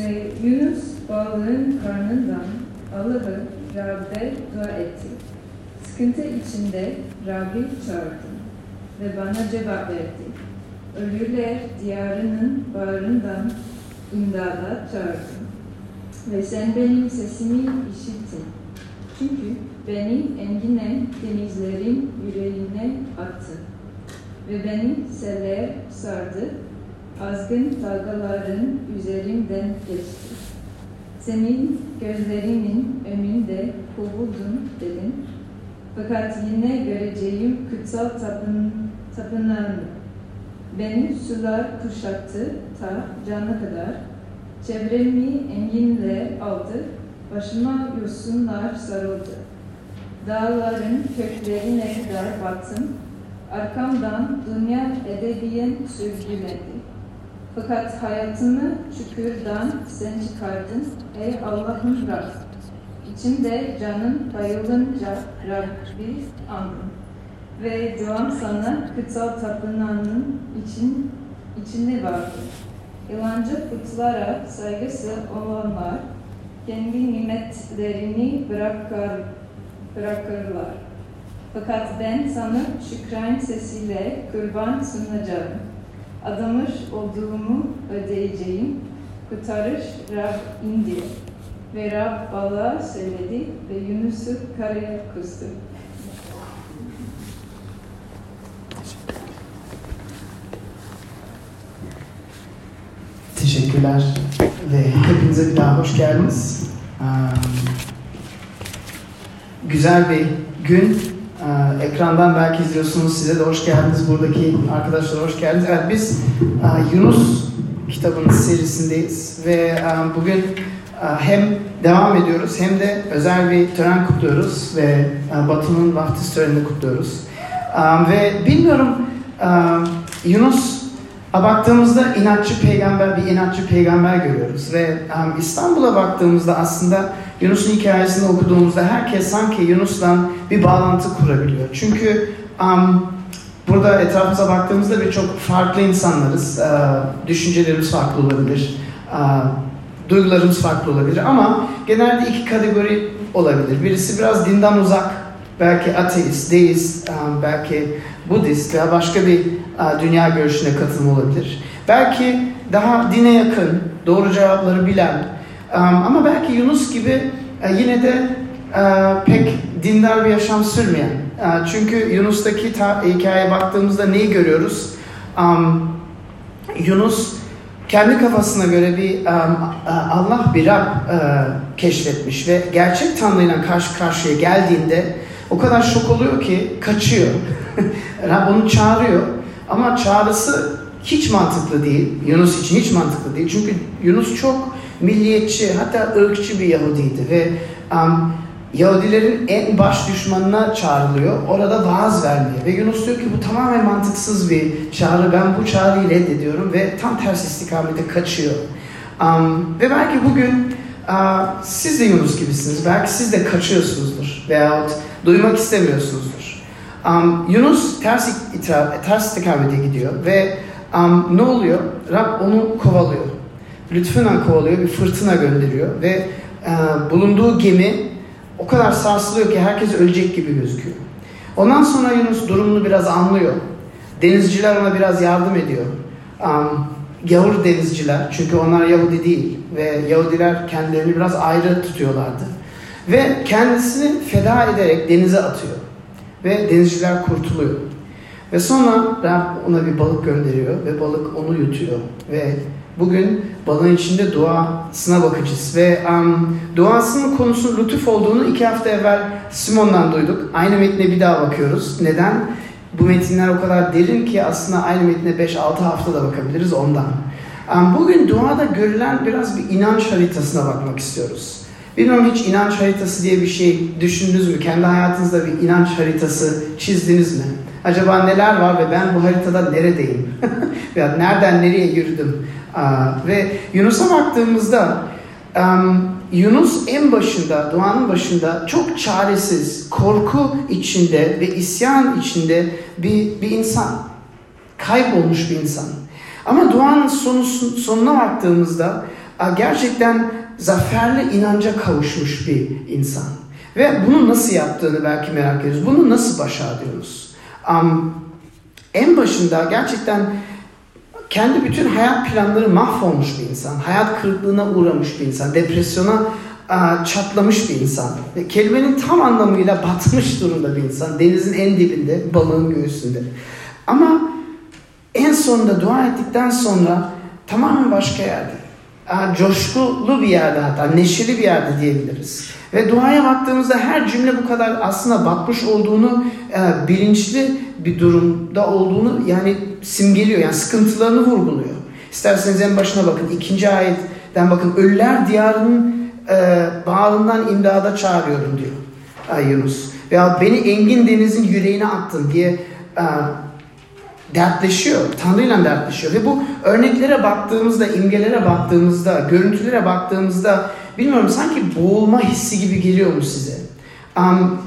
Ve Yunus balığın karnından Allah'ı Rab'be dua etti. Sıkıntı içinde Rab'i çağırdım ve bana cevap verdi. Ölüler diyarının bağrından imdada çağırdım. Ve sen benim sesimi işittin. Çünkü beni engine denizlerin yüreğine attı. Ve beni seller sardı. Azgın dalgaların üzerimden geçti. Senin gözlerinin önünde kovuldun dedin. Fakat yine göreceğim kutsal tapın, tapınağını. Beni sular kuşattı ta cana kadar. Çevremi enginler aldı. Başıma yosunlar sarıldı. Dağların köklerine kadar baktım. Arkamdan dünya ebediyen sürgüledi. Fakat hayatımı çukurdan sen çıkardın ey Allah'ım Rab. İçimde canım bayılınca Rabbi andım. Ve duam sana kutsal tapınağının için, içinde vardı. Yalancı putlara saygısı olanlar kendi nimetlerini bırakır, bırakırlar. Fakat ben sana şükran sesiyle kurban sunacağım. Adamış olduğumu ödeyeceğim. Kurtarış Rab indi. Ve Rab balığa söyledi ve Yunus'u karaya kustu. Teşekkürler ve hepinize bir daha hoş geldiniz. Um, güzel bir gün. Uh, ekrandan belki izliyorsunuz. Size de hoş geldiniz. Buradaki arkadaşlara hoş geldiniz. Evet biz uh, Yunus kitabının serisindeyiz ve um, bugün uh, hem devam ediyoruz hem de özel bir tören kutluyoruz ve Batı'nın vaftiz törenini kutluyoruz. Ve bilmiyorum um, Yunus baktığımızda inatçı peygamber bir inatçı peygamber görüyoruz ve İstanbul'a baktığımızda aslında Yunus'un hikayesini okuduğumuzda herkes sanki Yunus'la bir bağlantı kurabiliyor. Çünkü um, burada etrafımıza baktığımızda birçok farklı insanlarız. Uh, düşüncelerimiz farklı olabilir. Uh, duygularımız farklı olabilir ama genelde iki kategori olabilir. Birisi biraz dinden uzak, belki ateist, deist, um, belki Budist veya başka bir uh, dünya görüşüne katılım olabilir. Belki daha dine yakın, doğru cevapları bilen ama belki Yunus gibi uh, yine de uh, pek dindar bir yaşam sürmeyen. Uh, çünkü Yunus'taki ta- hikayeye baktığımızda neyi görüyoruz? Yunus kendi kafasına göre bir Allah bir Rab keşfetmiş ve gerçek Tanrı'yla karşı karşıya geldiğinde o kadar şok oluyor ki kaçıyor. Rab onu çağırıyor ama çağrısı hiç mantıklı değil. Yunus için hiç mantıklı değil. Çünkü Yunus çok milliyetçi hatta ırkçı bir Yahudiydi ve um, Yahudilerin en baş düşmanına çağrılıyor. Orada vaaz vermeye. Ve Yunus diyor ki bu tamamen mantıksız bir çağrı. Ben bu çağrıyı reddediyorum ve tam ters istikamete kaçıyor. Um, ve belki bugün uh, siz de Yunus gibisiniz. Belki siz de kaçıyorsunuzdur. Veyahut duymak istemiyorsunuzdur. Um, Yunus ters, itra, ters istikamete gidiyor ve um, ne oluyor? Rab onu kovalıyor. Lütfünden kovalıyor, bir fırtına gönderiyor ve uh, bulunduğu gemi o kadar sarsılıyor ki herkes ölecek gibi gözüküyor. Ondan sonra Yunus durumunu biraz anlıyor. Denizciler ona biraz yardım ediyor. Um, Yahudi denizciler, çünkü onlar Yahudi değil ve Yahudiler kendilerini biraz ayrı tutuyorlardı. Ve kendisini feda ederek denize atıyor. Ve denizciler kurtuluyor. Ve sonra Rab ona bir balık gönderiyor ve balık onu yutuyor. Ve bugün balığın içinde duasına bakacağız. Ve um, duasının konusu lütuf olduğunu iki hafta evvel Simon'dan duyduk. Aynı metne bir daha bakıyoruz. Neden? Bu metinler o kadar derin ki aslında aynı metne 5-6 haftada bakabiliriz ondan. Um, bugün duada görülen biraz bir inanç haritasına bakmak istiyoruz. Bilmiyorum hiç inanç haritası diye bir şey düşündünüz mü? Kendi hayatınızda bir inanç haritası çizdiniz mi? Acaba neler var ve ben bu haritada neredeyim? Veya nereden nereye yürüdüm? Ve Yunus'a baktığımızda Yunus en başında, duanın başında çok çaresiz, korku içinde ve isyan içinde bir, bir insan. Kaybolmuş bir insan. Ama duanın sonu, sonuna baktığımızda gerçekten zaferli inanca kavuşmuş bir insan. Ve bunu nasıl yaptığını belki merak ediyoruz. Bunu nasıl başardınız? Um, en başında gerçekten kendi bütün hayat planları mahvolmuş bir insan. Hayat kırıklığına uğramış bir insan. Depresyona çatlamış bir insan. Ve kelimenin tam anlamıyla batmış durumda bir insan. Denizin en dibinde, balığın göğsünde. Ama en sonunda dua ettikten sonra tamamen başka yerde. Coşkulu bir yerde hatta, neşeli bir yerde diyebiliriz. Ve duaya baktığımızda her cümle bu kadar aslında batmış olduğunu, e, bilinçli bir durumda olduğunu yani simgeliyor. Yani sıkıntılarını vurguluyor. İsterseniz en başına bakın. ikinci ayetten bakın. Ölüler diyarının e, bağrından imdada çağırıyorum diyor Yunus. Veya beni engin denizin yüreğine attın diye e, dertleşiyor. Tanrı'yla dertleşiyor. Ve bu örneklere baktığımızda, imgelere baktığımızda, görüntülere baktığımızda bilmiyorum sanki boğulma hissi gibi geliyor mu size? Um,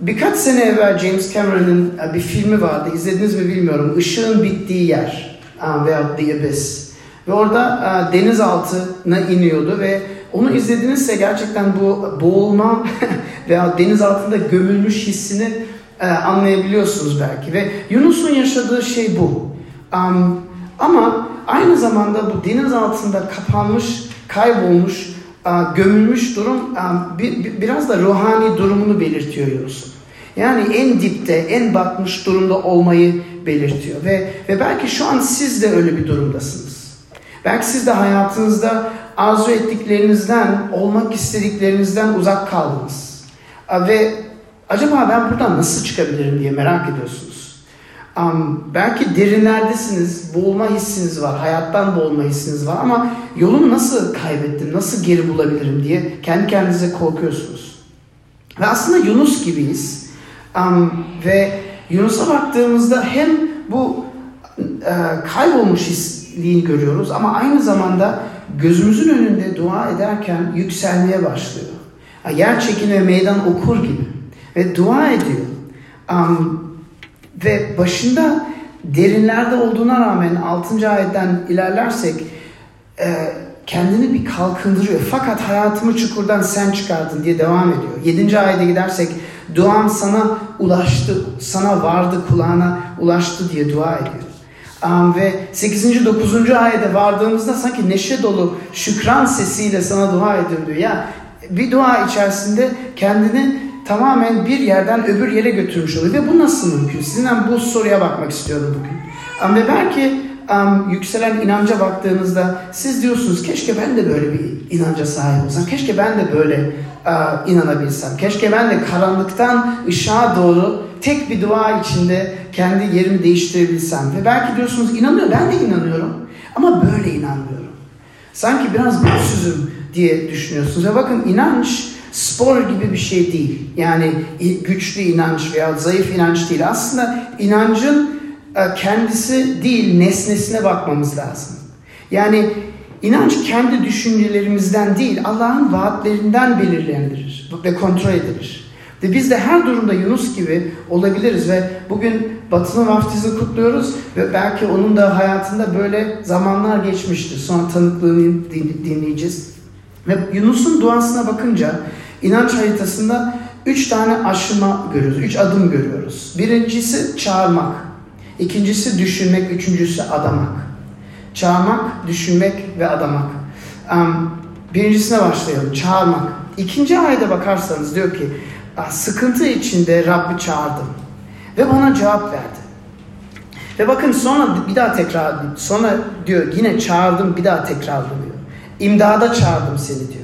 birkaç sene evvel James Cameron'ın uh, bir filmi vardı. İzlediniz mi bilmiyorum. Işığın bittiği yer um, veya The Abyss. Ve orada uh, denizaltına iniyordu ve onu izledinizse gerçekten bu boğulma veya deniz altında gömülmüş hissini e, anlayabiliyorsunuz belki. Ve Yunus'un yaşadığı şey bu. Um, ama aynı zamanda bu deniz altında kapanmış, kaybolmuş, uh, gömülmüş durum um, bir, bir, biraz da ruhani durumunu belirtiyor Yunus'un. Yani en dipte, en batmış durumda olmayı belirtiyor. Ve, ve belki şu an siz de öyle bir durumdasınız. Belki siz de hayatınızda arzu ettiklerinizden, olmak istediklerinizden uzak kaldınız. Ve acaba ben buradan nasıl çıkabilirim diye merak ediyorsunuz. Um, belki derinlerdesiniz, boğulma hissiniz var, hayattan boğulma hissiniz var ama yolumu nasıl kaybettim, nasıl geri bulabilirim diye kendi kendinize korkuyorsunuz. Ve aslında Yunus gibiyiz. Um, ve Yunus'a baktığımızda hem bu e, kaybolmuş hisliğini görüyoruz ama aynı zamanda gözümüzün önünde dua ederken yükselmeye başlıyor. Yer çekimi meydan okur gibi. Ve dua ediyor. Um, ve başında derinlerde olduğuna rağmen 6. ayetten ilerlersek e, kendini bir kalkındırıyor. Fakat hayatımı çukurdan sen çıkardın diye devam ediyor. 7. ayete gidersek duam sana ulaştı, sana vardı kulağına ulaştı diye dua ediyor. Um, ve 8. 9. ayete vardığımızda sanki neşe dolu şükran sesiyle sana dua ediyorum diyor. Ya bir dua içerisinde kendini tamamen bir yerden öbür yere götürmüş oluyor. Ve bu nasıl mümkün? Sizinle bu soruya bakmak istiyorum bugün. Um, ve belki um, yükselen inanca baktığınızda siz diyorsunuz keşke ben de böyle bir inanca sahip olsam. Keşke ben de böyle uh, inanabilsem. Keşke ben de karanlıktan ışığa doğru tek bir dua içinde kendi yerimi değiştirebilsem. Ve belki diyorsunuz inanıyor, ben de inanıyorum. Ama böyle inanmıyorum. Sanki biraz güçsüzüm diye düşünüyorsunuz. Ve bakın inanç spor gibi bir şey değil. Yani güçlü inanç veya zayıf inanç değil. Aslında inancın e, kendisi değil nesnesine bakmamız lazım. Yani inanç kendi düşüncelerimizden değil Allah'ın vaatlerinden belirlendirir ve kontrol edilir. Ve biz de her durumda Yunus gibi olabiliriz ve bugün Batı'nın vaftizini kutluyoruz ve belki onun da hayatında böyle zamanlar geçmiştir. Sonra tanıklığını dinleyeceğiz. Ve Yunus'un duasına bakınca inanç haritasında üç tane aşama görüyoruz, üç adım görüyoruz. Birincisi çağırmak, ikincisi düşünmek, üçüncüsü adamak. Çağırmak, düşünmek ve adamak. birincisine başlayalım, çağırmak. İkinci ayda bakarsanız diyor ki, sıkıntı içinde Rabbi çağırdım ve bana cevap verdi. Ve bakın sonra bir daha tekrar sonra diyor yine çağırdım bir daha tekrarlıyor. İmdada çağırdım seni diyor.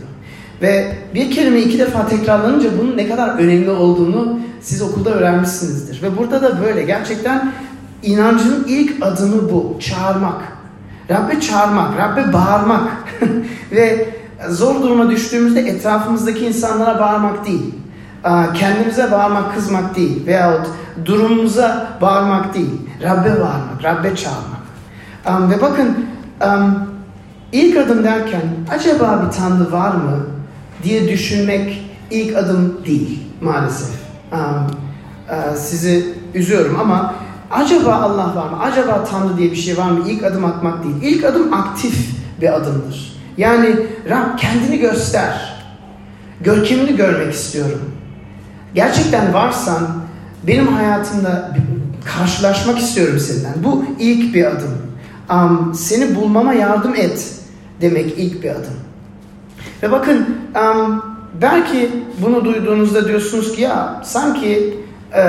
Ve bir kelime iki defa tekrarlanınca bunun ne kadar önemli olduğunu siz okulda öğrenmişsinizdir. Ve burada da böyle gerçekten inancın ilk adımı bu. Çağırmak. Rabbe çağırmak, Rabbe bağırmak. Ve zor duruma düştüğümüzde etrafımızdaki insanlara bağırmak değil. Kendimize bağırmak, kızmak değil. Veyahut durumumuza bağırmak değil. Rabbe bağırmak, Rabbe çağırmak. Ve bakın ilk adım derken acaba bir Tanrı var mı diye düşünmek ilk adım değil maalesef. Sizi üzüyorum ama acaba Allah var mı? Acaba Tanrı diye bir şey var mı? İlk adım atmak değil. İlk adım aktif bir adımdır. Yani Rab kendini göster. Görkemini görmek istiyorum. Gerçekten varsan benim hayatımda karşılaşmak istiyorum senden. Bu ilk bir adım. Um, seni bulmama yardım et demek ilk bir adım. Ve bakın belki bunu duyduğunuzda diyorsunuz ki ya sanki e,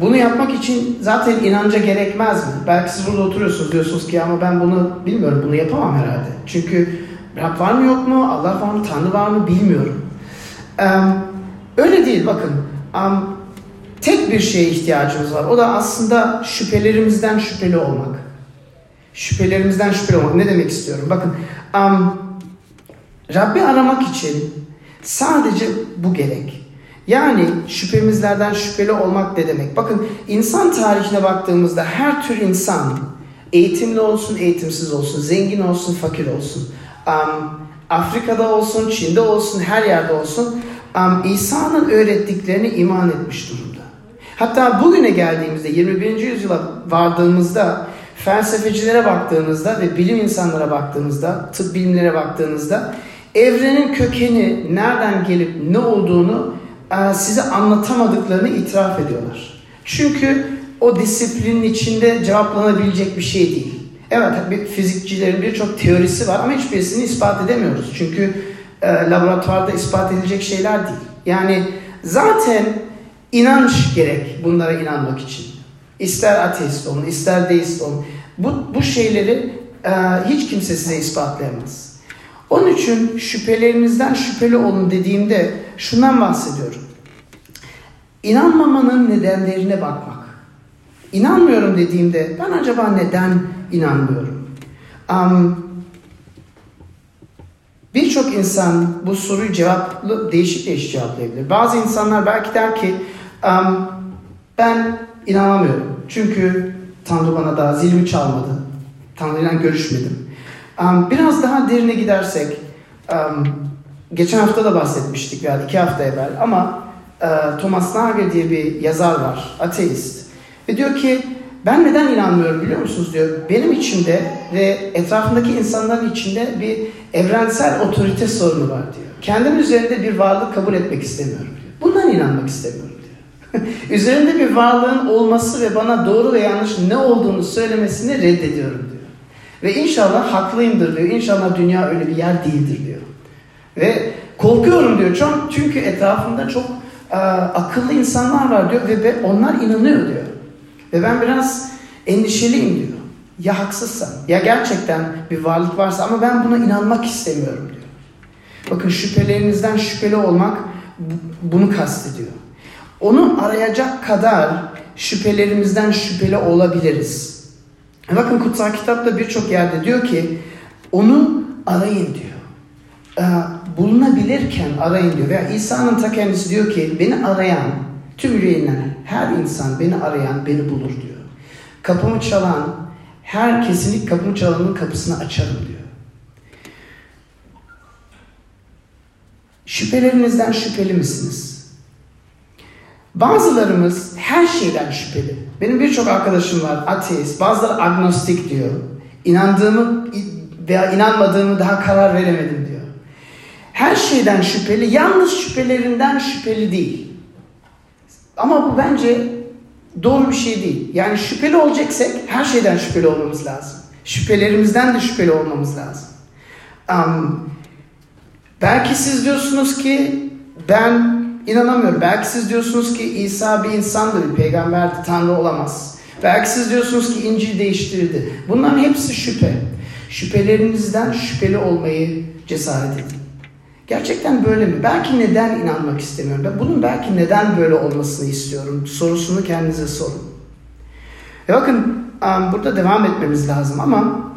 bunu yapmak için zaten inanca gerekmez mi? Belki siz burada oturuyorsunuz diyorsunuz ki ama ben bunu bilmiyorum bunu yapamam herhalde. Çünkü Rab var mı yok mu? Allah var mı? Tanrı var mı? Bilmiyorum. Um, öyle değil bakın. Um, tek bir şeye ihtiyacımız var. O da aslında şüphelerimizden şüpheli olmak. Şüphelerimizden şüpheli olmak. Ne demek istiyorum? Bakın um, Rabbi aramak için sadece bu gerek. Yani şüphemizlerden şüpheli olmak ne demek? Bakın insan tarihine baktığımızda her tür insan eğitimli olsun, eğitimsiz olsun, zengin olsun, fakir olsun, um, Afrika'da olsun, Çin'de olsun, her yerde olsun um, İsa'nın öğrettiklerini iman etmiş durumda. Hatta bugüne geldiğimizde 21. yüzyıla vardığımızda felsefecilere baktığınızda ve bilim insanlara baktığınızda, tıp bilimlere baktığınızda evrenin kökeni nereden gelip ne olduğunu e, size anlatamadıklarını itiraf ediyorlar. Çünkü o disiplinin içinde cevaplanabilecek bir şey değil. Evet fizikçilerin birçok teorisi var ama hiçbirisini ispat edemiyoruz. Çünkü e, laboratuvarda ispat edilecek şeyler değil. Yani zaten inanç gerek bunlara inanmak için. İster ateist olun, ister deist olun. Bu, bu şeyleri e, hiç kimse size ispatlayamaz. Onun için şüphelerinizden şüpheli olun dediğimde şundan bahsediyorum. İnanmamanın nedenlerine bakmak. İnanmıyorum dediğimde ben acaba neden inanmıyorum? Um, Birçok insan bu soruyu cevaplı değişik değişik cevaplayabilir. Bazı insanlar belki der ki um, ben inanamıyorum. Çünkü Tanrı bana daha zilimi çalmadı. Tanrı ile görüşmedim. Biraz daha derine gidersek geçen hafta da bahsetmiştik veya iki hafta evvel ama uh, Thomas Nagel diye bir yazar var. Ateist. Ve diyor ki ben neden inanmıyorum biliyor musunuz diyor. Benim içimde ve etrafındaki insanların içinde bir evrensel otorite sorunu var diyor. Kendim üzerinde bir varlık kabul etmek istemiyorum diyor. Bundan inanmak istemiyorum diyor. üzerinde bir varlığın olması ve bana doğru ve yanlış ne olduğunu söylemesini reddediyorum diyor. Ve inşallah haklıyımdır diyor. İnşallah dünya öyle bir yer değildir diyor. Ve korkuyorum diyor. Çünkü etrafımda çok a, akıllı insanlar var diyor ve onlar inanıyor diyor. Ve ben biraz endişeliyim diyor. Ya haksızsam, ya gerçekten bir varlık varsa ama ben buna inanmak istemiyorum diyor. Bakın şüphelerinizden şüpheli olmak bunu kastediyor. Onu arayacak kadar şüphelerimizden şüpheli olabiliriz. Bakın kutsal kitapta birçok yerde diyor ki onu arayın diyor. Ee, bulunabilirken arayın diyor. Veya İsa'nın ta kendisi diyor ki beni arayan tüm yüreğinden her insan beni arayan beni bulur diyor. Kapımı çalan her kesinlik kapımı çalanın kapısını açarım diyor. Şüphelerinizden şüpheli misiniz? Bazılarımız her şeyden şüpheli. Benim birçok arkadaşım var ateist, bazıları agnostik diyor. İnandığımı veya inanmadığımı daha karar veremedim diyor. Her şeyden şüpheli, yalnız şüphelerinden şüpheli değil. Ama bu bence doğru bir şey değil. Yani şüpheli olacaksak her şeyden şüpheli olmamız lazım. Şüphelerimizden de şüpheli olmamız lazım. Um, belki siz diyorsunuz ki ben inanamıyorum. Belki siz diyorsunuz ki İsa bir insandı, bir peygamberdi, Tanrı olamaz. Belki siz diyorsunuz ki İncil değiştirdi. Bunların hepsi şüphe. Şüphelerinizden şüpheli olmayı cesaret edin. Gerçekten böyle mi? Belki neden inanmak istemiyorum? Ben bunun belki neden böyle olmasını istiyorum sorusunu kendinize sorun. Ve bakın burada devam etmemiz lazım ama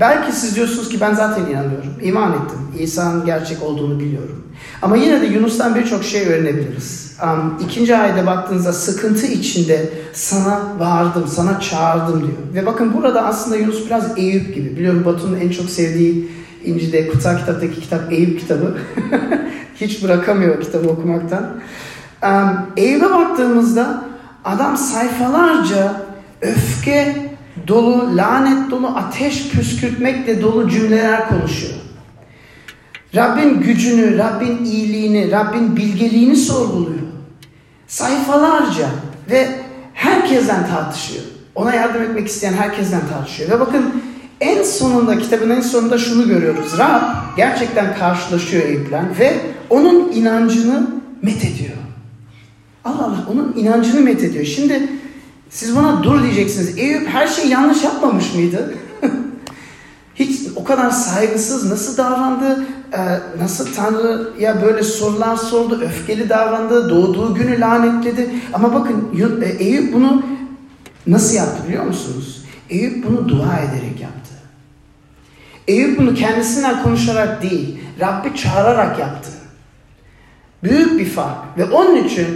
belki siz diyorsunuz ki ben zaten inanıyorum. İman ettim. İsa'nın gerçek olduğunu biliyorum. Ama yine de Yunus'tan birçok şey öğrenebiliriz. İkinci ayda baktığınızda sıkıntı içinde sana bağırdım, sana çağırdım diyor. Ve bakın burada aslında Yunus biraz Eyüp gibi. Biliyorum Batu'nun en çok sevdiği İncil'de kutsal kitaptaki kitap Eyüp kitabı. Hiç bırakamıyor kitabı okumaktan. Um, Eyüp'e baktığımızda adam sayfalarca öfke dolu, lanet dolu, ateş püskürtmekle dolu cümleler konuşuyor. Rabbin gücünü, Rabbin iyiliğini, Rabbin bilgeliğini sorguluyor. Sayfalarca ve herkesten tartışıyor. Ona yardım etmek isteyen herkesten tartışıyor. Ve bakın en sonunda, kitabın en sonunda şunu görüyoruz. Rab gerçekten karşılaşıyor Eyüp'le ve onun inancını met ediyor. Allah Allah onun inancını met ediyor. Şimdi siz buna dur diyeceksiniz. Eyüp her şeyi yanlış yapmamış mıydı? Hiç o kadar saygısız nasıl davrandı, e, nasıl Tanrı'ya böyle sorular sordu, öfkeli davrandı, doğduğu günü lanetledi. Ama bakın e, Eyüp bunu nasıl yaptı biliyor musunuz? Eyüp bunu dua ederek yaptı. Eyüp bunu kendisinden konuşarak değil, Rabbi çağırarak yaptı. Büyük bir fark. Ve onun için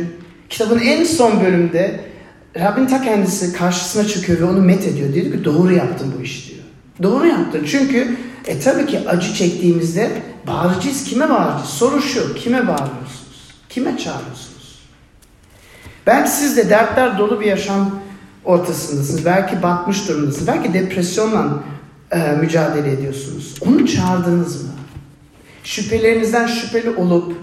kitabın en son bölümde Rabbin ta kendisi karşısına çıkıyor ve onu met ediyor. Diyor ki doğru yaptın bu işi diyor. Doğru yaptın çünkü e tabii ki acı çektiğimizde bağıracağız. Kime bağıracağız? Soru şu. Kime bağırıyorsunuz? Kime çağırıyorsunuz? Belki siz de dertler dolu bir yaşam ortasındasınız. Belki batmış durumdasınız. Belki depresyonla e, mücadele ediyorsunuz. Onu çağırdınız mı? Şüphelerinizden şüpheli olup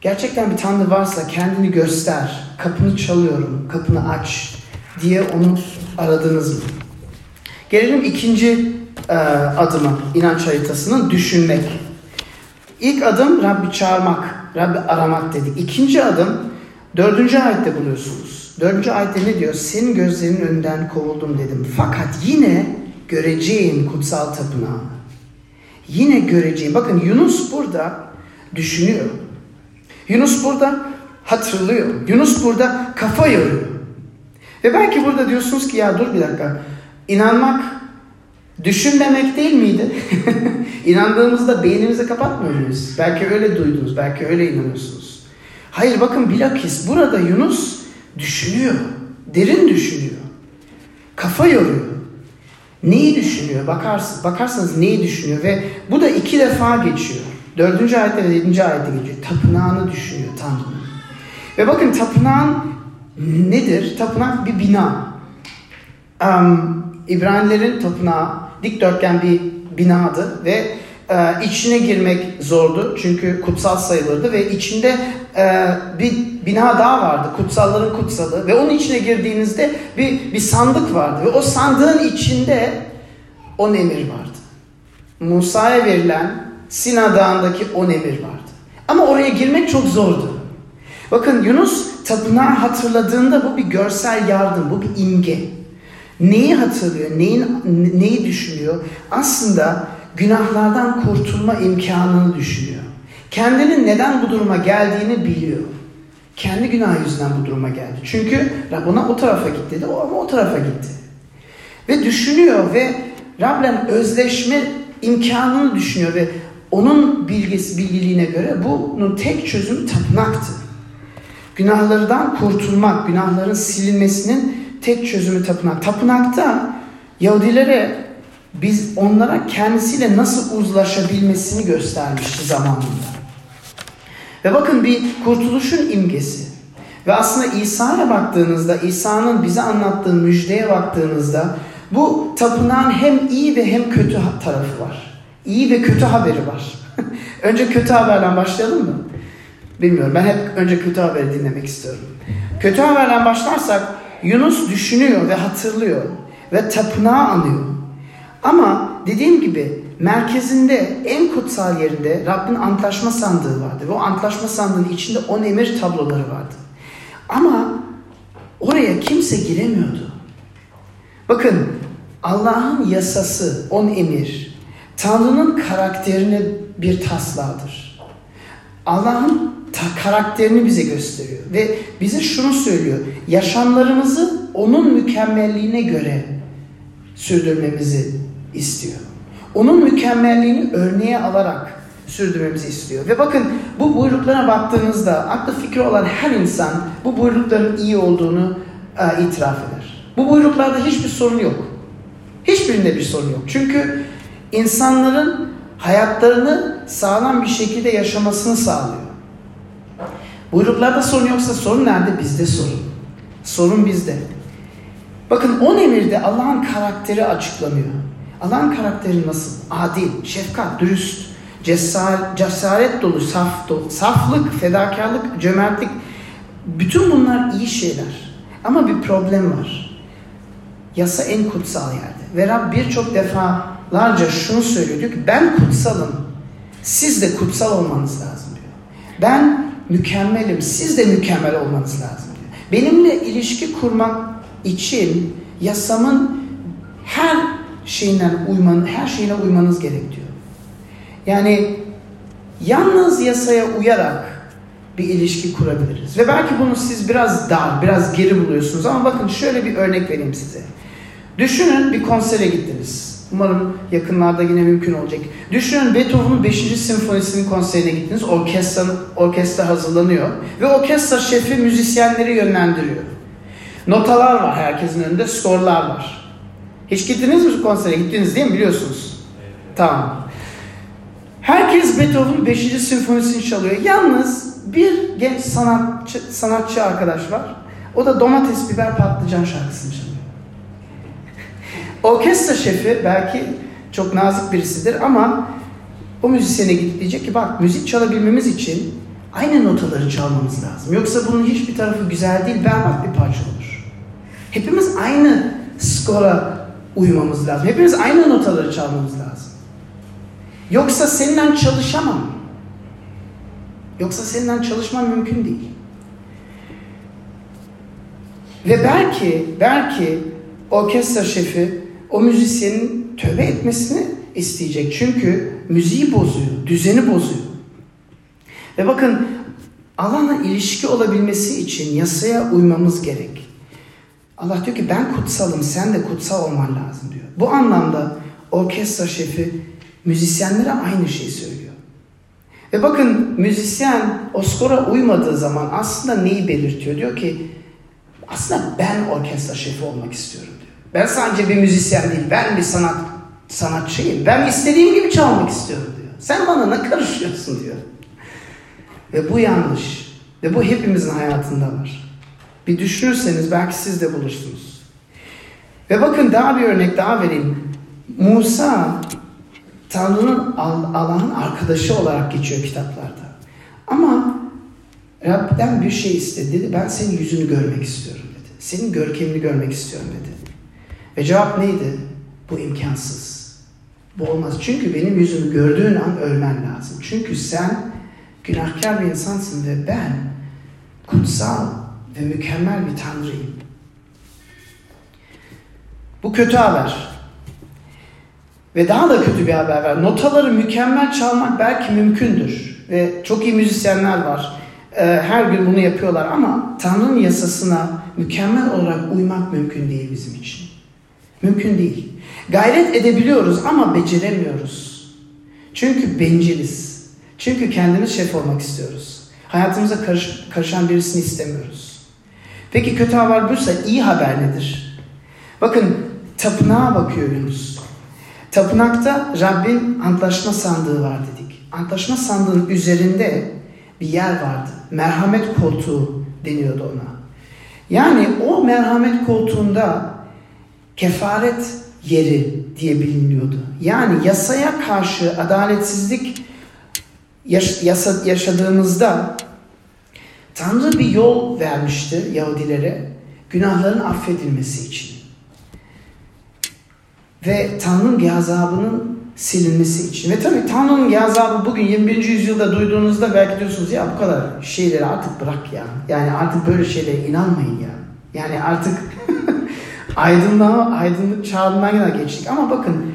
gerçekten bir Tanrı varsa kendini göster. Kapını çalıyorum. Kapını aç diye onu aradınız mı? Gelelim ikinci e, adıma inanç haritasının düşünmek. İlk adım Rabbi çağırmak, Rabbi aramak dedik. İkinci adım dördüncü ayette buluyorsunuz. Dördüncü ayette ne diyor? Senin gözlerinin önünden kovuldum dedim. Fakat yine göreceğim kutsal tapınağı. Yine göreceğim. Bakın Yunus burada düşünüyor. Yunus burada hatırlıyor. Yunus burada kafa yoruyor. Ve belki burada diyorsunuz ki ya dur bir dakika. İnanmak düşünmemek değil miydi? İnandığımızda beynimizi kapatmıyor muyuz? Belki öyle duydunuz, belki öyle inanıyorsunuz. Hayır bakın bilakis burada Yunus düşünüyor. Derin düşünüyor. Kafa yoruyor. Neyi düşünüyor? Bakarsınız, bakarsanız neyi düşünüyor ve bu da iki defa geçiyor. Dördüncü ayette ve yedinci ayette geçiyor. Tapınağını düşünüyor Tanrı'nın. Ve bakın tapınağın nedir? Tapınak bir bina. Um, İbranilerin tapınağı dikdörtgen bir binadı ve e, içine girmek zordu çünkü kutsal sayılırdı ve içinde e, bir bina daha vardı kutsalların kutsalı ve onun içine girdiğinizde bir, bir sandık vardı ve o sandığın içinde on emir vardı. Musa'ya verilen Sina Dağı'ndaki on emir vardı. Ama oraya girmek çok zordu. Bakın Yunus tapınağı hatırladığında bu bir görsel yardım, bu bir imge. Neyi hatırlıyor, neyin, neyi düşünüyor? Aslında günahlardan kurtulma imkanını düşünüyor. Kendinin neden bu duruma geldiğini biliyor. Kendi günah yüzünden bu duruma geldi. Çünkü Rab ona o tarafa git dedi, o ama o tarafa gitti. Ve düşünüyor ve Rab'le özleşme imkanını düşünüyor ve onun bilgisi, bilgiliğine göre bunun tek çözümü tapınaktı. Günahlardan kurtulmak, günahların silinmesinin tek çözümü tapınak. Tapınakta Yahudilere biz onlara kendisiyle nasıl uzlaşabilmesini göstermişti zamanında. Ve bakın bir kurtuluşun imgesi. Ve aslında İsa'ya baktığınızda, İsa'nın bize anlattığı müjdeye baktığınızda bu tapınağın hem iyi ve hem kötü tarafı var. İyi ve kötü haberi var. önce kötü haberle başlayalım mı? Bilmiyorum. Ben hep önce kötü haberi dinlemek istiyorum. Kötü haberle başlarsak Yunus düşünüyor ve hatırlıyor ve tapınağı anıyor. Ama dediğim gibi merkezinde en kutsal yerinde Rabbin antlaşma sandığı vardı. Ve o antlaşma sandığının içinde on emir tabloları vardı. Ama oraya kimse giremiyordu. Bakın Allah'ın yasası, on emir, Tanrı'nın karakterine bir taslağıdır. Allah'ın karakterini bize gösteriyor ve bize şunu söylüyor. Yaşamlarımızı onun mükemmelliğine göre sürdürmemizi istiyor. Onun mükemmelliğini örneğe alarak sürdürmemizi istiyor. Ve bakın bu buyruklara baktığınızda aklı fikri olan her insan bu buyrukların iyi olduğunu e, itiraf eder. Bu buyruklarda hiçbir sorun yok. Hiçbirinde bir sorun yok. Çünkü insanların hayatlarını sağlam bir şekilde yaşamasını sağlıyor. Buyruklarda sorun yoksa sorun nerede? Bizde sorun. Sorun bizde. Bakın on emirde Allah'ın karakteri açıklanıyor. Allah'ın karakteri nasıl? Adil, şefkat, dürüst, cesaret, cesaret dolu, saf, dolu, saflık, fedakarlık, cömertlik. Bütün bunlar iyi şeyler. Ama bir problem var. Yasa en kutsal yerde. Ve Rab birçok defalarca şunu söylüyor. Diyor ki ben kutsalım. Siz de kutsal olmanız lazım diyor. Ben mükemmelim. Siz de mükemmel olmanız lazım diyor. Benimle ilişki kurmak için yasamın her şeyinden uyman, her şeyine uymanız gerek diyor. Yani yalnız yasaya uyarak bir ilişki kurabiliriz. Ve belki bunu siz biraz dar, biraz geri buluyorsunuz ama bakın şöyle bir örnek vereyim size. Düşünün bir konsere gittiniz. Umarım yakınlarda yine mümkün olacak. Düşünün Beethoven'ın 5. senfonisinin konserine gittiniz. Orkestra, orkestra hazırlanıyor. Ve orkestra şefi müzisyenleri yönlendiriyor. Notalar var herkesin önünde, skorlar var. Hiç gittiniz mi konsere? Gittiniz değil mi? Biliyorsunuz. Tamam. Herkes Beethoven'ın 5. senfonisini çalıyor. Yalnız bir genç sanatçı, sanatçı arkadaş var. O da domates, biber, patlıcan şarkısını çalıyor. Orkestra şefi belki çok nazik birisidir ama o müzisyene gidip diyecek ki bak müzik çalabilmemiz için aynı notaları çalmamız lazım. Yoksa bunun hiçbir tarafı güzel değil, berbat bir parça olur. Hepimiz aynı skora uymamız lazım. Hepimiz aynı notaları çalmamız lazım. Yoksa seninle çalışamam. Yoksa seninle çalışmam mümkün değil. Ve belki, belki orkestra şefi o müzisyenin tövbe etmesini isteyecek. Çünkü müziği bozuyor, düzeni bozuyor. Ve bakın Allah'la ilişki olabilmesi için yasaya uymamız gerek. Allah diyor ki ben kutsalım, sen de kutsal olman lazım diyor. Bu anlamda orkestra şefi müzisyenlere aynı şeyi söylüyor. Ve bakın müzisyen o skora uymadığı zaman aslında neyi belirtiyor? Diyor ki aslında ben orkestra şefi olmak istiyorum. Ben sadece bir müzisyen değil, ben bir sanat sanatçıyım. Ben istediğim gibi çalmak istiyorum diyor. Sen bana ne karışıyorsun diyor. Ve bu yanlış. Ve bu hepimizin hayatında var. Bir düşünürseniz belki siz de bulursunuz. Ve bakın daha bir örnek daha vereyim. Musa Tanrı'nın Allah'ın arkadaşı olarak geçiyor kitaplarda. Ama Rab'den bir şey istedi. Dedi, ben senin yüzünü görmek istiyorum dedi. Senin görkemini görmek istiyorum dedi. Ve cevap neydi? Bu imkansız. Bu olmaz. Çünkü benim yüzümü gördüğün an ölmen lazım. Çünkü sen günahkar bir insansın ve ben kutsal ve mükemmel bir tanrıyım. Bu kötü haber. Ve daha da kötü bir haber var. Notaları mükemmel çalmak belki mümkündür. Ve çok iyi müzisyenler var. Ee, her gün bunu yapıyorlar ama Tanrı'nın yasasına mükemmel olarak uymak mümkün değil bizim için. Mümkün değil. Gayret edebiliyoruz ama beceremiyoruz. Çünkü benciliz. Çünkü kendimiz şef olmak istiyoruz. Hayatımıza karış, karışan birisini istemiyoruz. Peki kötü haber buysa iyi haber nedir? Bakın tapınağa bakıyor Yunus. Tapınakta Rabbin antlaşma sandığı var dedik. Antlaşma sandığının üzerinde bir yer vardı. Merhamet koltuğu deniyordu ona. Yani o merhamet koltuğunda kefaret yeri diye biliniyordu. Yani yasaya karşı adaletsizlik yaş yasa yaşadığımızda Tanrı bir yol vermişti Yahudilere günahların affedilmesi için. Ve Tanrı'nın gazabının silinmesi için. Ve tabii Tanrı'nın gazabı bugün 21. yüzyılda duyduğunuzda belki diyorsunuz ya bu kadar şeyleri artık bırak ya. Yani artık böyle şeylere inanmayın ya. Yani artık aydınlığa, aydınlık çağından geçtik. Ama bakın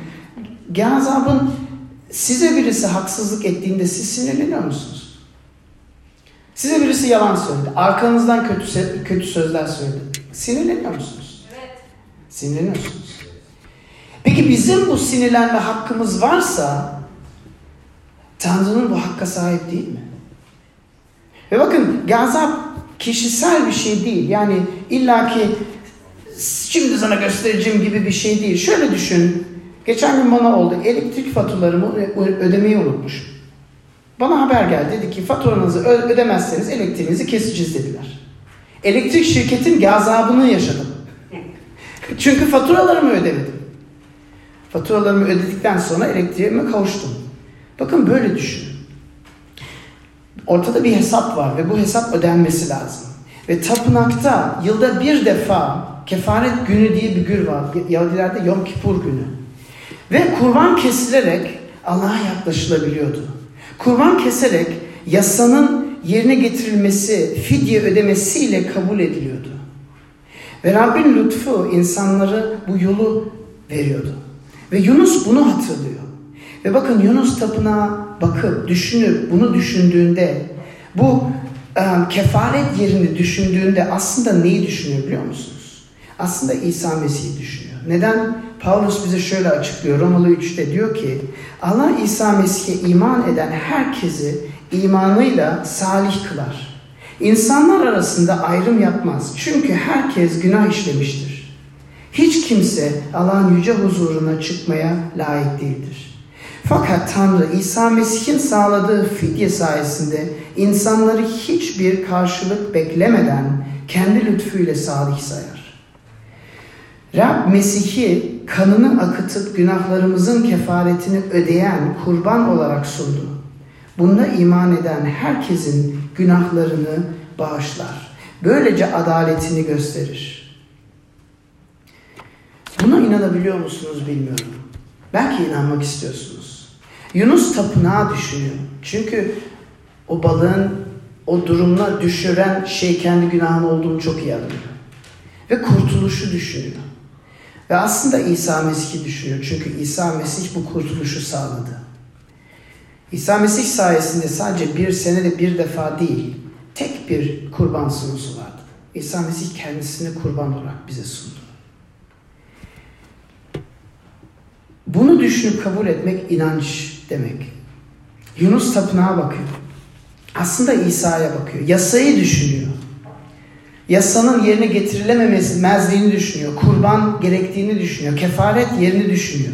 gazabın size birisi haksızlık ettiğinde siz sinirleniyor musunuz? Size birisi yalan söyledi. Arkanızdan kötü, kötü sözler söyledi. Sinirleniyor musunuz? Evet. Sinirleniyorsunuz. Peki bizim bu sinirlenme hakkımız varsa Tanrı'nın bu hakka sahip değil mi? Ve bakın gazap kişisel bir şey değil. Yani illaki şimdi sana göstereceğim gibi bir şey değil. Şöyle düşün. Geçen gün bana oldu. Elektrik faturalarımı ödemeyi unutmuşum. Bana haber geldi. Dedi ki faturanızı ödemezseniz elektriğinizi keseceğiz dediler. Elektrik şirketin gazabını yaşadım. Çünkü faturalarımı ödemedim. Faturalarımı ödedikten sonra elektriğime kavuştum. Bakın böyle düşünün. Ortada bir hesap var ve bu hesap ödenmesi lazım. Ve tapınakta yılda bir defa kefaret günü diye bir gün var. Yahudilerde Yom Kippur günü. Ve kurban kesilerek Allah'a yaklaşılabiliyordu. Kurban keserek yasanın yerine getirilmesi, fidye ödemesiyle kabul ediliyordu. Ve Rabbin lütfu insanları bu yolu veriyordu. Ve Yunus bunu hatırlıyor. Ve bakın Yunus tapınağa bakıp düşünüp bunu düşündüğünde bu e, kefaret yerini düşündüğünde aslında neyi düşünüyor biliyor musunuz? Aslında İsa Mesih'i düşünüyor. Neden? Paulus bize şöyle açıklıyor Romalı 3'te diyor ki Allah İsa Mesih'e iman eden herkesi imanıyla salih kılar. İnsanlar arasında ayrım yapmaz. Çünkü herkes günah işlemiştir. Hiç kimse Allah'ın yüce huzuruna çıkmaya layık değildir. Fakat Tanrı İsa Mesih'in sağladığı fidye sayesinde insanları hiçbir karşılık beklemeden kendi lütfuyla salih sayar. Rab Mesih'i kanını akıtıp günahlarımızın kefaretini ödeyen kurban olarak sundu. Bunda iman eden herkesin günahlarını bağışlar. Böylece adaletini gösterir. Buna inanabiliyor musunuz bilmiyorum. Belki inanmak istiyorsunuz. Yunus tapınağı düşünüyor. Çünkü o balığın o durumuna düşüren şey kendi günahın olduğunu çok iyi anlıyor. Ve kurtuluşu düşünüyor. Ve aslında İsa Mesih'i düşünüyor. Çünkü İsa Mesih bu kurtuluşu sağladı. İsa Mesih sayesinde sadece bir senede bir defa değil, tek bir kurban sunusu vardı. İsa Mesih kendisini kurban olarak bize sundu. Bunu düşünüp kabul etmek inanç demek. Yunus tapınağa bakıyor. Aslında İsa'ya bakıyor. Yasayı düşünüyor. Yasanın yerine getirilememezliğini düşünüyor. Kurban gerektiğini düşünüyor. Kefaret yerini düşünüyor.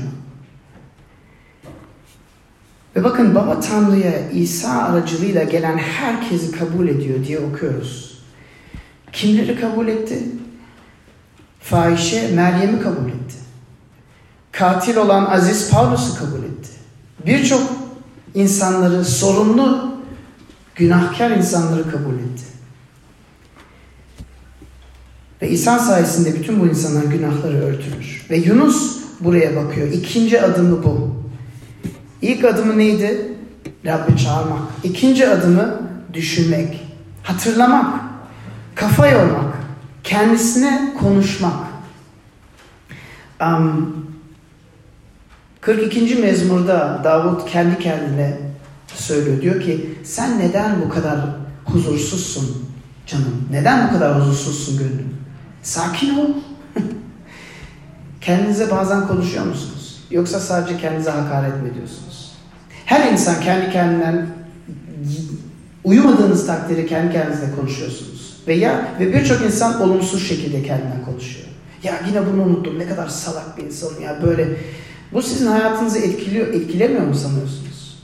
Ve bakın Baba Tanrı'ya İsa aracılığıyla gelen herkesi kabul ediyor diye okuyoruz. Kimleri kabul etti? Fahişe Meryem'i kabul etti. Katil olan Aziz Paulus'u kabul etti. Birçok insanları, sorumlu, günahkar insanları kabul etti. Ve İsa sayesinde bütün bu insanların günahları örtülür. Ve Yunus buraya bakıyor. İkinci adımı bu. İlk adımı neydi? Rabbi çağırmak. İkinci adımı düşünmek, hatırlamak, kafa yormak, kendisine konuşmak. Um, 42. mezmurda Davut kendi kendine söylüyor. Diyor ki sen neden bu kadar huzursuzsun canım? Neden bu kadar huzursuzsun gönlüm? Sakin ol. Kendinize bazen konuşuyor musunuz? Yoksa sadece kendinize hakaret mi ediyorsunuz? Her insan kendi kendinden uyumadığınız takdirde kendi kendinizle konuşuyorsunuz. Ve ya ve birçok insan olumsuz şekilde kendinden konuşuyor. Ya yine bunu unuttum. Ne kadar salak bir insanım ya böyle. Bu sizin hayatınızı etkiliyor, etkilemiyor mu sanıyorsunuz?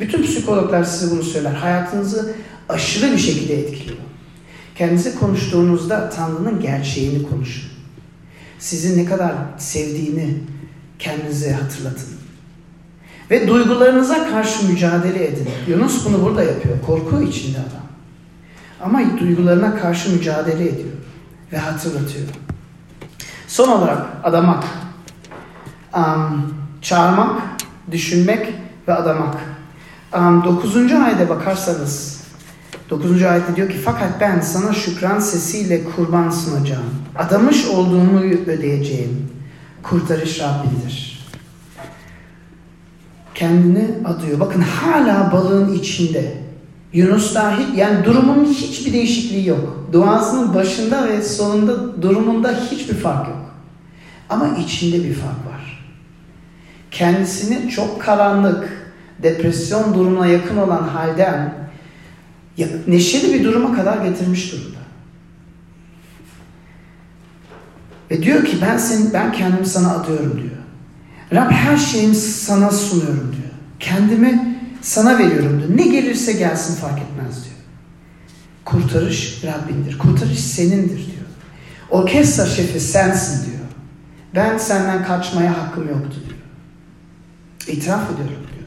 Bütün psikologlar size bunu söyler. Hayatınızı aşırı bir şekilde etkiliyor. Kendinizi konuştuğunuzda Tanrı'nın gerçeğini konuşun. Sizi ne kadar sevdiğini kendinize hatırlatın. Ve duygularınıza karşı mücadele edin. Yunus bunu burada yapıyor. Korku içinde adam. Ama duygularına karşı mücadele ediyor. Ve hatırlatıyor. Son olarak adamak. Um, çağırmak, düşünmek ve adamak. Um, 9. ayda bakarsanız 9. ayette diyor ki fakat ben sana şükran sesiyle kurban sunacağım. Adamış olduğumu ödeyeceğim. Kurtarış Rabbindir. Kendini adıyor. Bakın hala balığın içinde. Yunus dahi yani durumun hiçbir değişikliği yok. Duasının başında ve sonunda durumunda hiçbir fark yok. Ama içinde bir fark var. Kendisini çok karanlık, depresyon durumuna yakın olan halden neşeli bir duruma kadar getirmiş durumda. Ve diyor ki ben seni, ben kendimi sana adıyorum diyor. Rab her şeyimi sana sunuyorum diyor. Kendimi sana veriyorum diyor. Ne gelirse gelsin fark etmez diyor. Kurtarış Rabbindir. Kurtarış senindir diyor. Orkestra şefi sensin diyor. Ben senden kaçmaya hakkım yoktu diyor. İtiraf ediyorum diyor.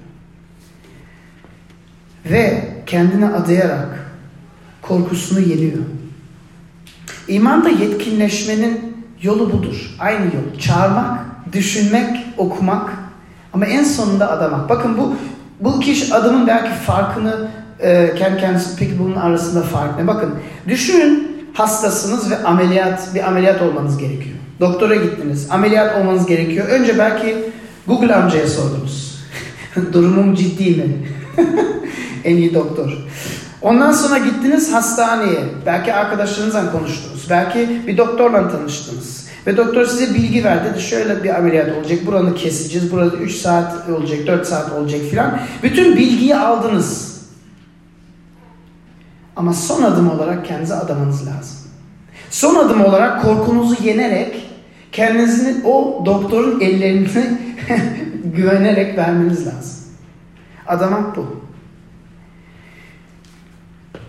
ve kendine adayarak korkusunu yeniyor. İmanda yetkinleşmenin yolu budur. Aynı yol. Çağırmak, düşünmek, okumak ama en sonunda adamak. Bakın bu bu kişi adımın belki farkını e, kendi kendisi peki bunun arasında fark ne? Bakın düşünün hastasınız ve ameliyat bir ameliyat olmanız gerekiyor. Doktora gittiniz. Ameliyat olmanız gerekiyor. Önce belki Google amcaya sordunuz. Durumum ciddi mi? en iyi doktor. Ondan sonra gittiniz hastaneye. Belki arkadaşlarınızla konuştunuz. Belki bir doktorla tanıştınız. Ve doktor size bilgi verdi. Dedi, şöyle bir ameliyat olacak. Buranı keseceğiz. Burada 3 saat olacak, 4 saat olacak filan. Bütün bilgiyi aldınız. Ama son adım olarak kendinize adamanız lazım. Son adım olarak korkunuzu yenerek kendinizi o doktorun ellerine güvenerek vermeniz lazım. Adamak bu.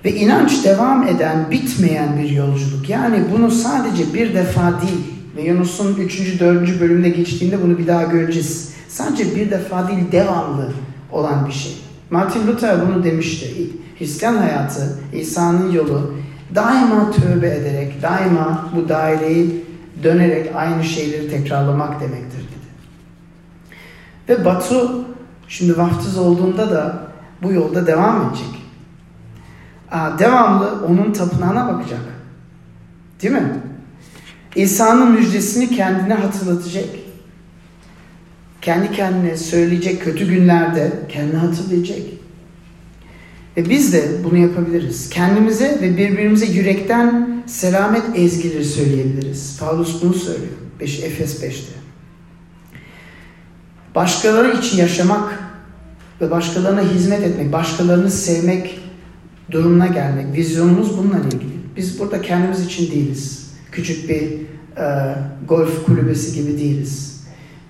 Ve inanç devam eden, bitmeyen bir yolculuk. Yani bunu sadece bir defa değil ve Yunus'un 3. 4. bölümde geçtiğinde bunu bir daha göreceğiz. Sadece bir defa değil, devamlı olan bir şey. Martin Luther bunu demişti. Hristiyan hayatı, İsa'nın yolu daima tövbe ederek, daima bu daireyi dönerek aynı şeyleri tekrarlamak demektir dedi. Ve Batu şimdi vaftiz olduğunda da bu yolda devam edecek devamlı onun tapınağına bakacak. Değil mi? İsa'nın müjdesini kendine hatırlatacak. Kendi kendine söyleyecek kötü günlerde kendini hatırlayacak. Ve biz de bunu yapabiliriz. Kendimize ve birbirimize yürekten selamet ezgileri söyleyebiliriz. Paulus bunu söylüyor. 5, Efes 5'te. Başkaları için yaşamak ve başkalarına hizmet etmek, başkalarını sevmek durumuna gelmek. Vizyonumuz bununla ilgili. Biz burada kendimiz için değiliz. Küçük bir e, golf kulübesi gibi değiliz.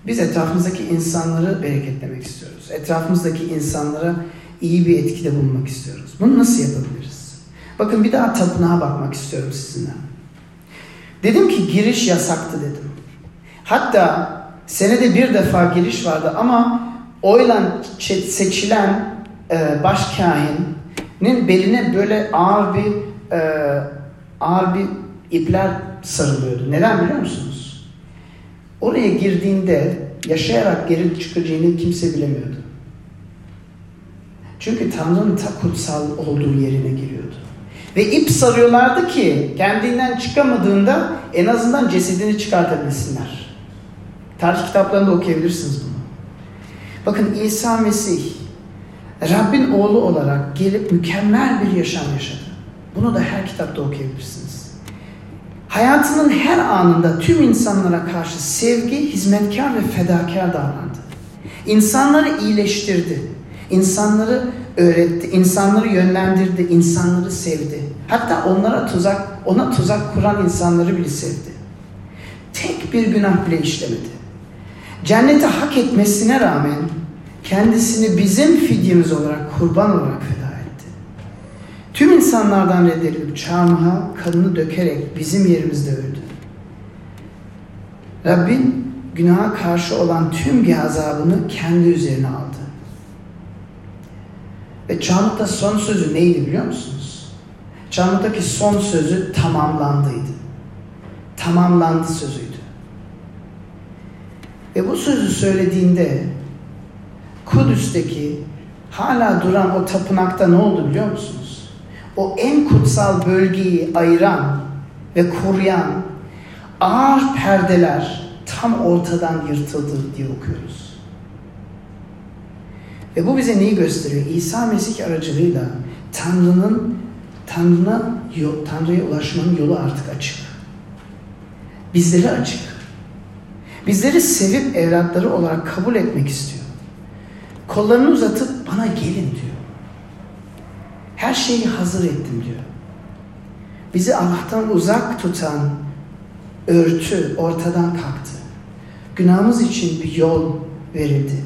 Biz etrafımızdaki insanları bereketlemek istiyoruz. Etrafımızdaki insanlara iyi bir etkide bulunmak istiyoruz. Bunu nasıl yapabiliriz? Bakın bir daha tapınağa bakmak istiyorum sizinle. Dedim ki giriş yasaktı dedim. Hatta senede bir defa giriş vardı ama oyla seçilen e, başkahin nin beline böyle ağır bir e, ağır bir ipler sarılıyordu. Neden biliyor musunuz? Oraya girdiğinde yaşayarak geri çıkacağını kimse bilemiyordu. Çünkü Tanrı'nın ta kutsal olduğu yerine giriyordu. Ve ip sarıyorlardı ki kendinden çıkamadığında en azından cesedini çıkartabilsinler. Tarih kitaplarında okuyabilirsiniz bunu. Bakın İsa Mesih Rabbin oğlu olarak gelip mükemmel bir yaşam yaşadı. Bunu da her kitapta okuyabilirsiniz. Hayatının her anında tüm insanlara karşı sevgi, hizmetkar ve fedakar davrandı. İnsanları iyileştirdi. İnsanları öğretti, insanları yönlendirdi, insanları sevdi. Hatta onlara tuzak, ona tuzak kuran insanları bile sevdi. Tek bir günah bile işlemedi. Cenneti hak etmesine rağmen kendisini bizim fidyemiz olarak, kurban olarak feda etti. Tüm insanlardan reddedilip çarmıha kanını dökerek bizim yerimizde öldü. Rabbin günaha karşı olan tüm gazabını kendi üzerine aldı. Ve çarmıhta son sözü neydi biliyor musunuz? Çarmıhtaki son sözü tamamlandıydı. Tamamlandı sözüydü. Ve bu sözü söylediğinde Kudüs'teki hala duran o tapınakta ne oldu biliyor musunuz? O en kutsal bölgeyi ayıran ve koruyan ağır perdeler tam ortadan yırtıldı diye okuyoruz. Ve bu bize neyi gösteriyor? İsa Mesih aracılığıyla Tanrı'nın Tanrı'na Tanrı'ya ulaşmanın yolu artık açık. Bizleri açık. Bizleri sevip evlatları olarak kabul etmek istiyor. Kollarını uzatıp bana gelin diyor. Her şeyi hazır ettim diyor. Bizi Allah'tan uzak tutan örtü ortadan kalktı. Günahımız için bir yol verildi.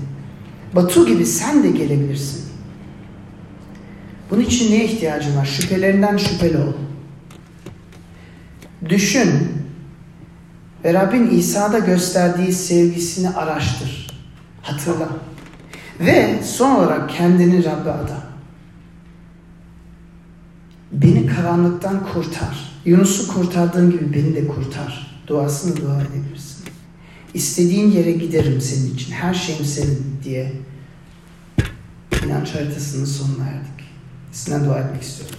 Batu gibi sen de gelebilirsin. Bunun için neye ihtiyacın var? Şüphelerinden şüpheli ol. Düşün ve Rabbin İsa'da gösterdiği sevgisini araştır. Hatırla. Ve son olarak kendini Rabbe ada. Beni karanlıktan kurtar. Yunus'u kurtardığın gibi beni de kurtar. Duasını dua edebilirsin. İstediğin yere giderim senin için. Her şeyim senin diye inanç haritasının sonuna erdik. Sizden dua etmek istiyorum.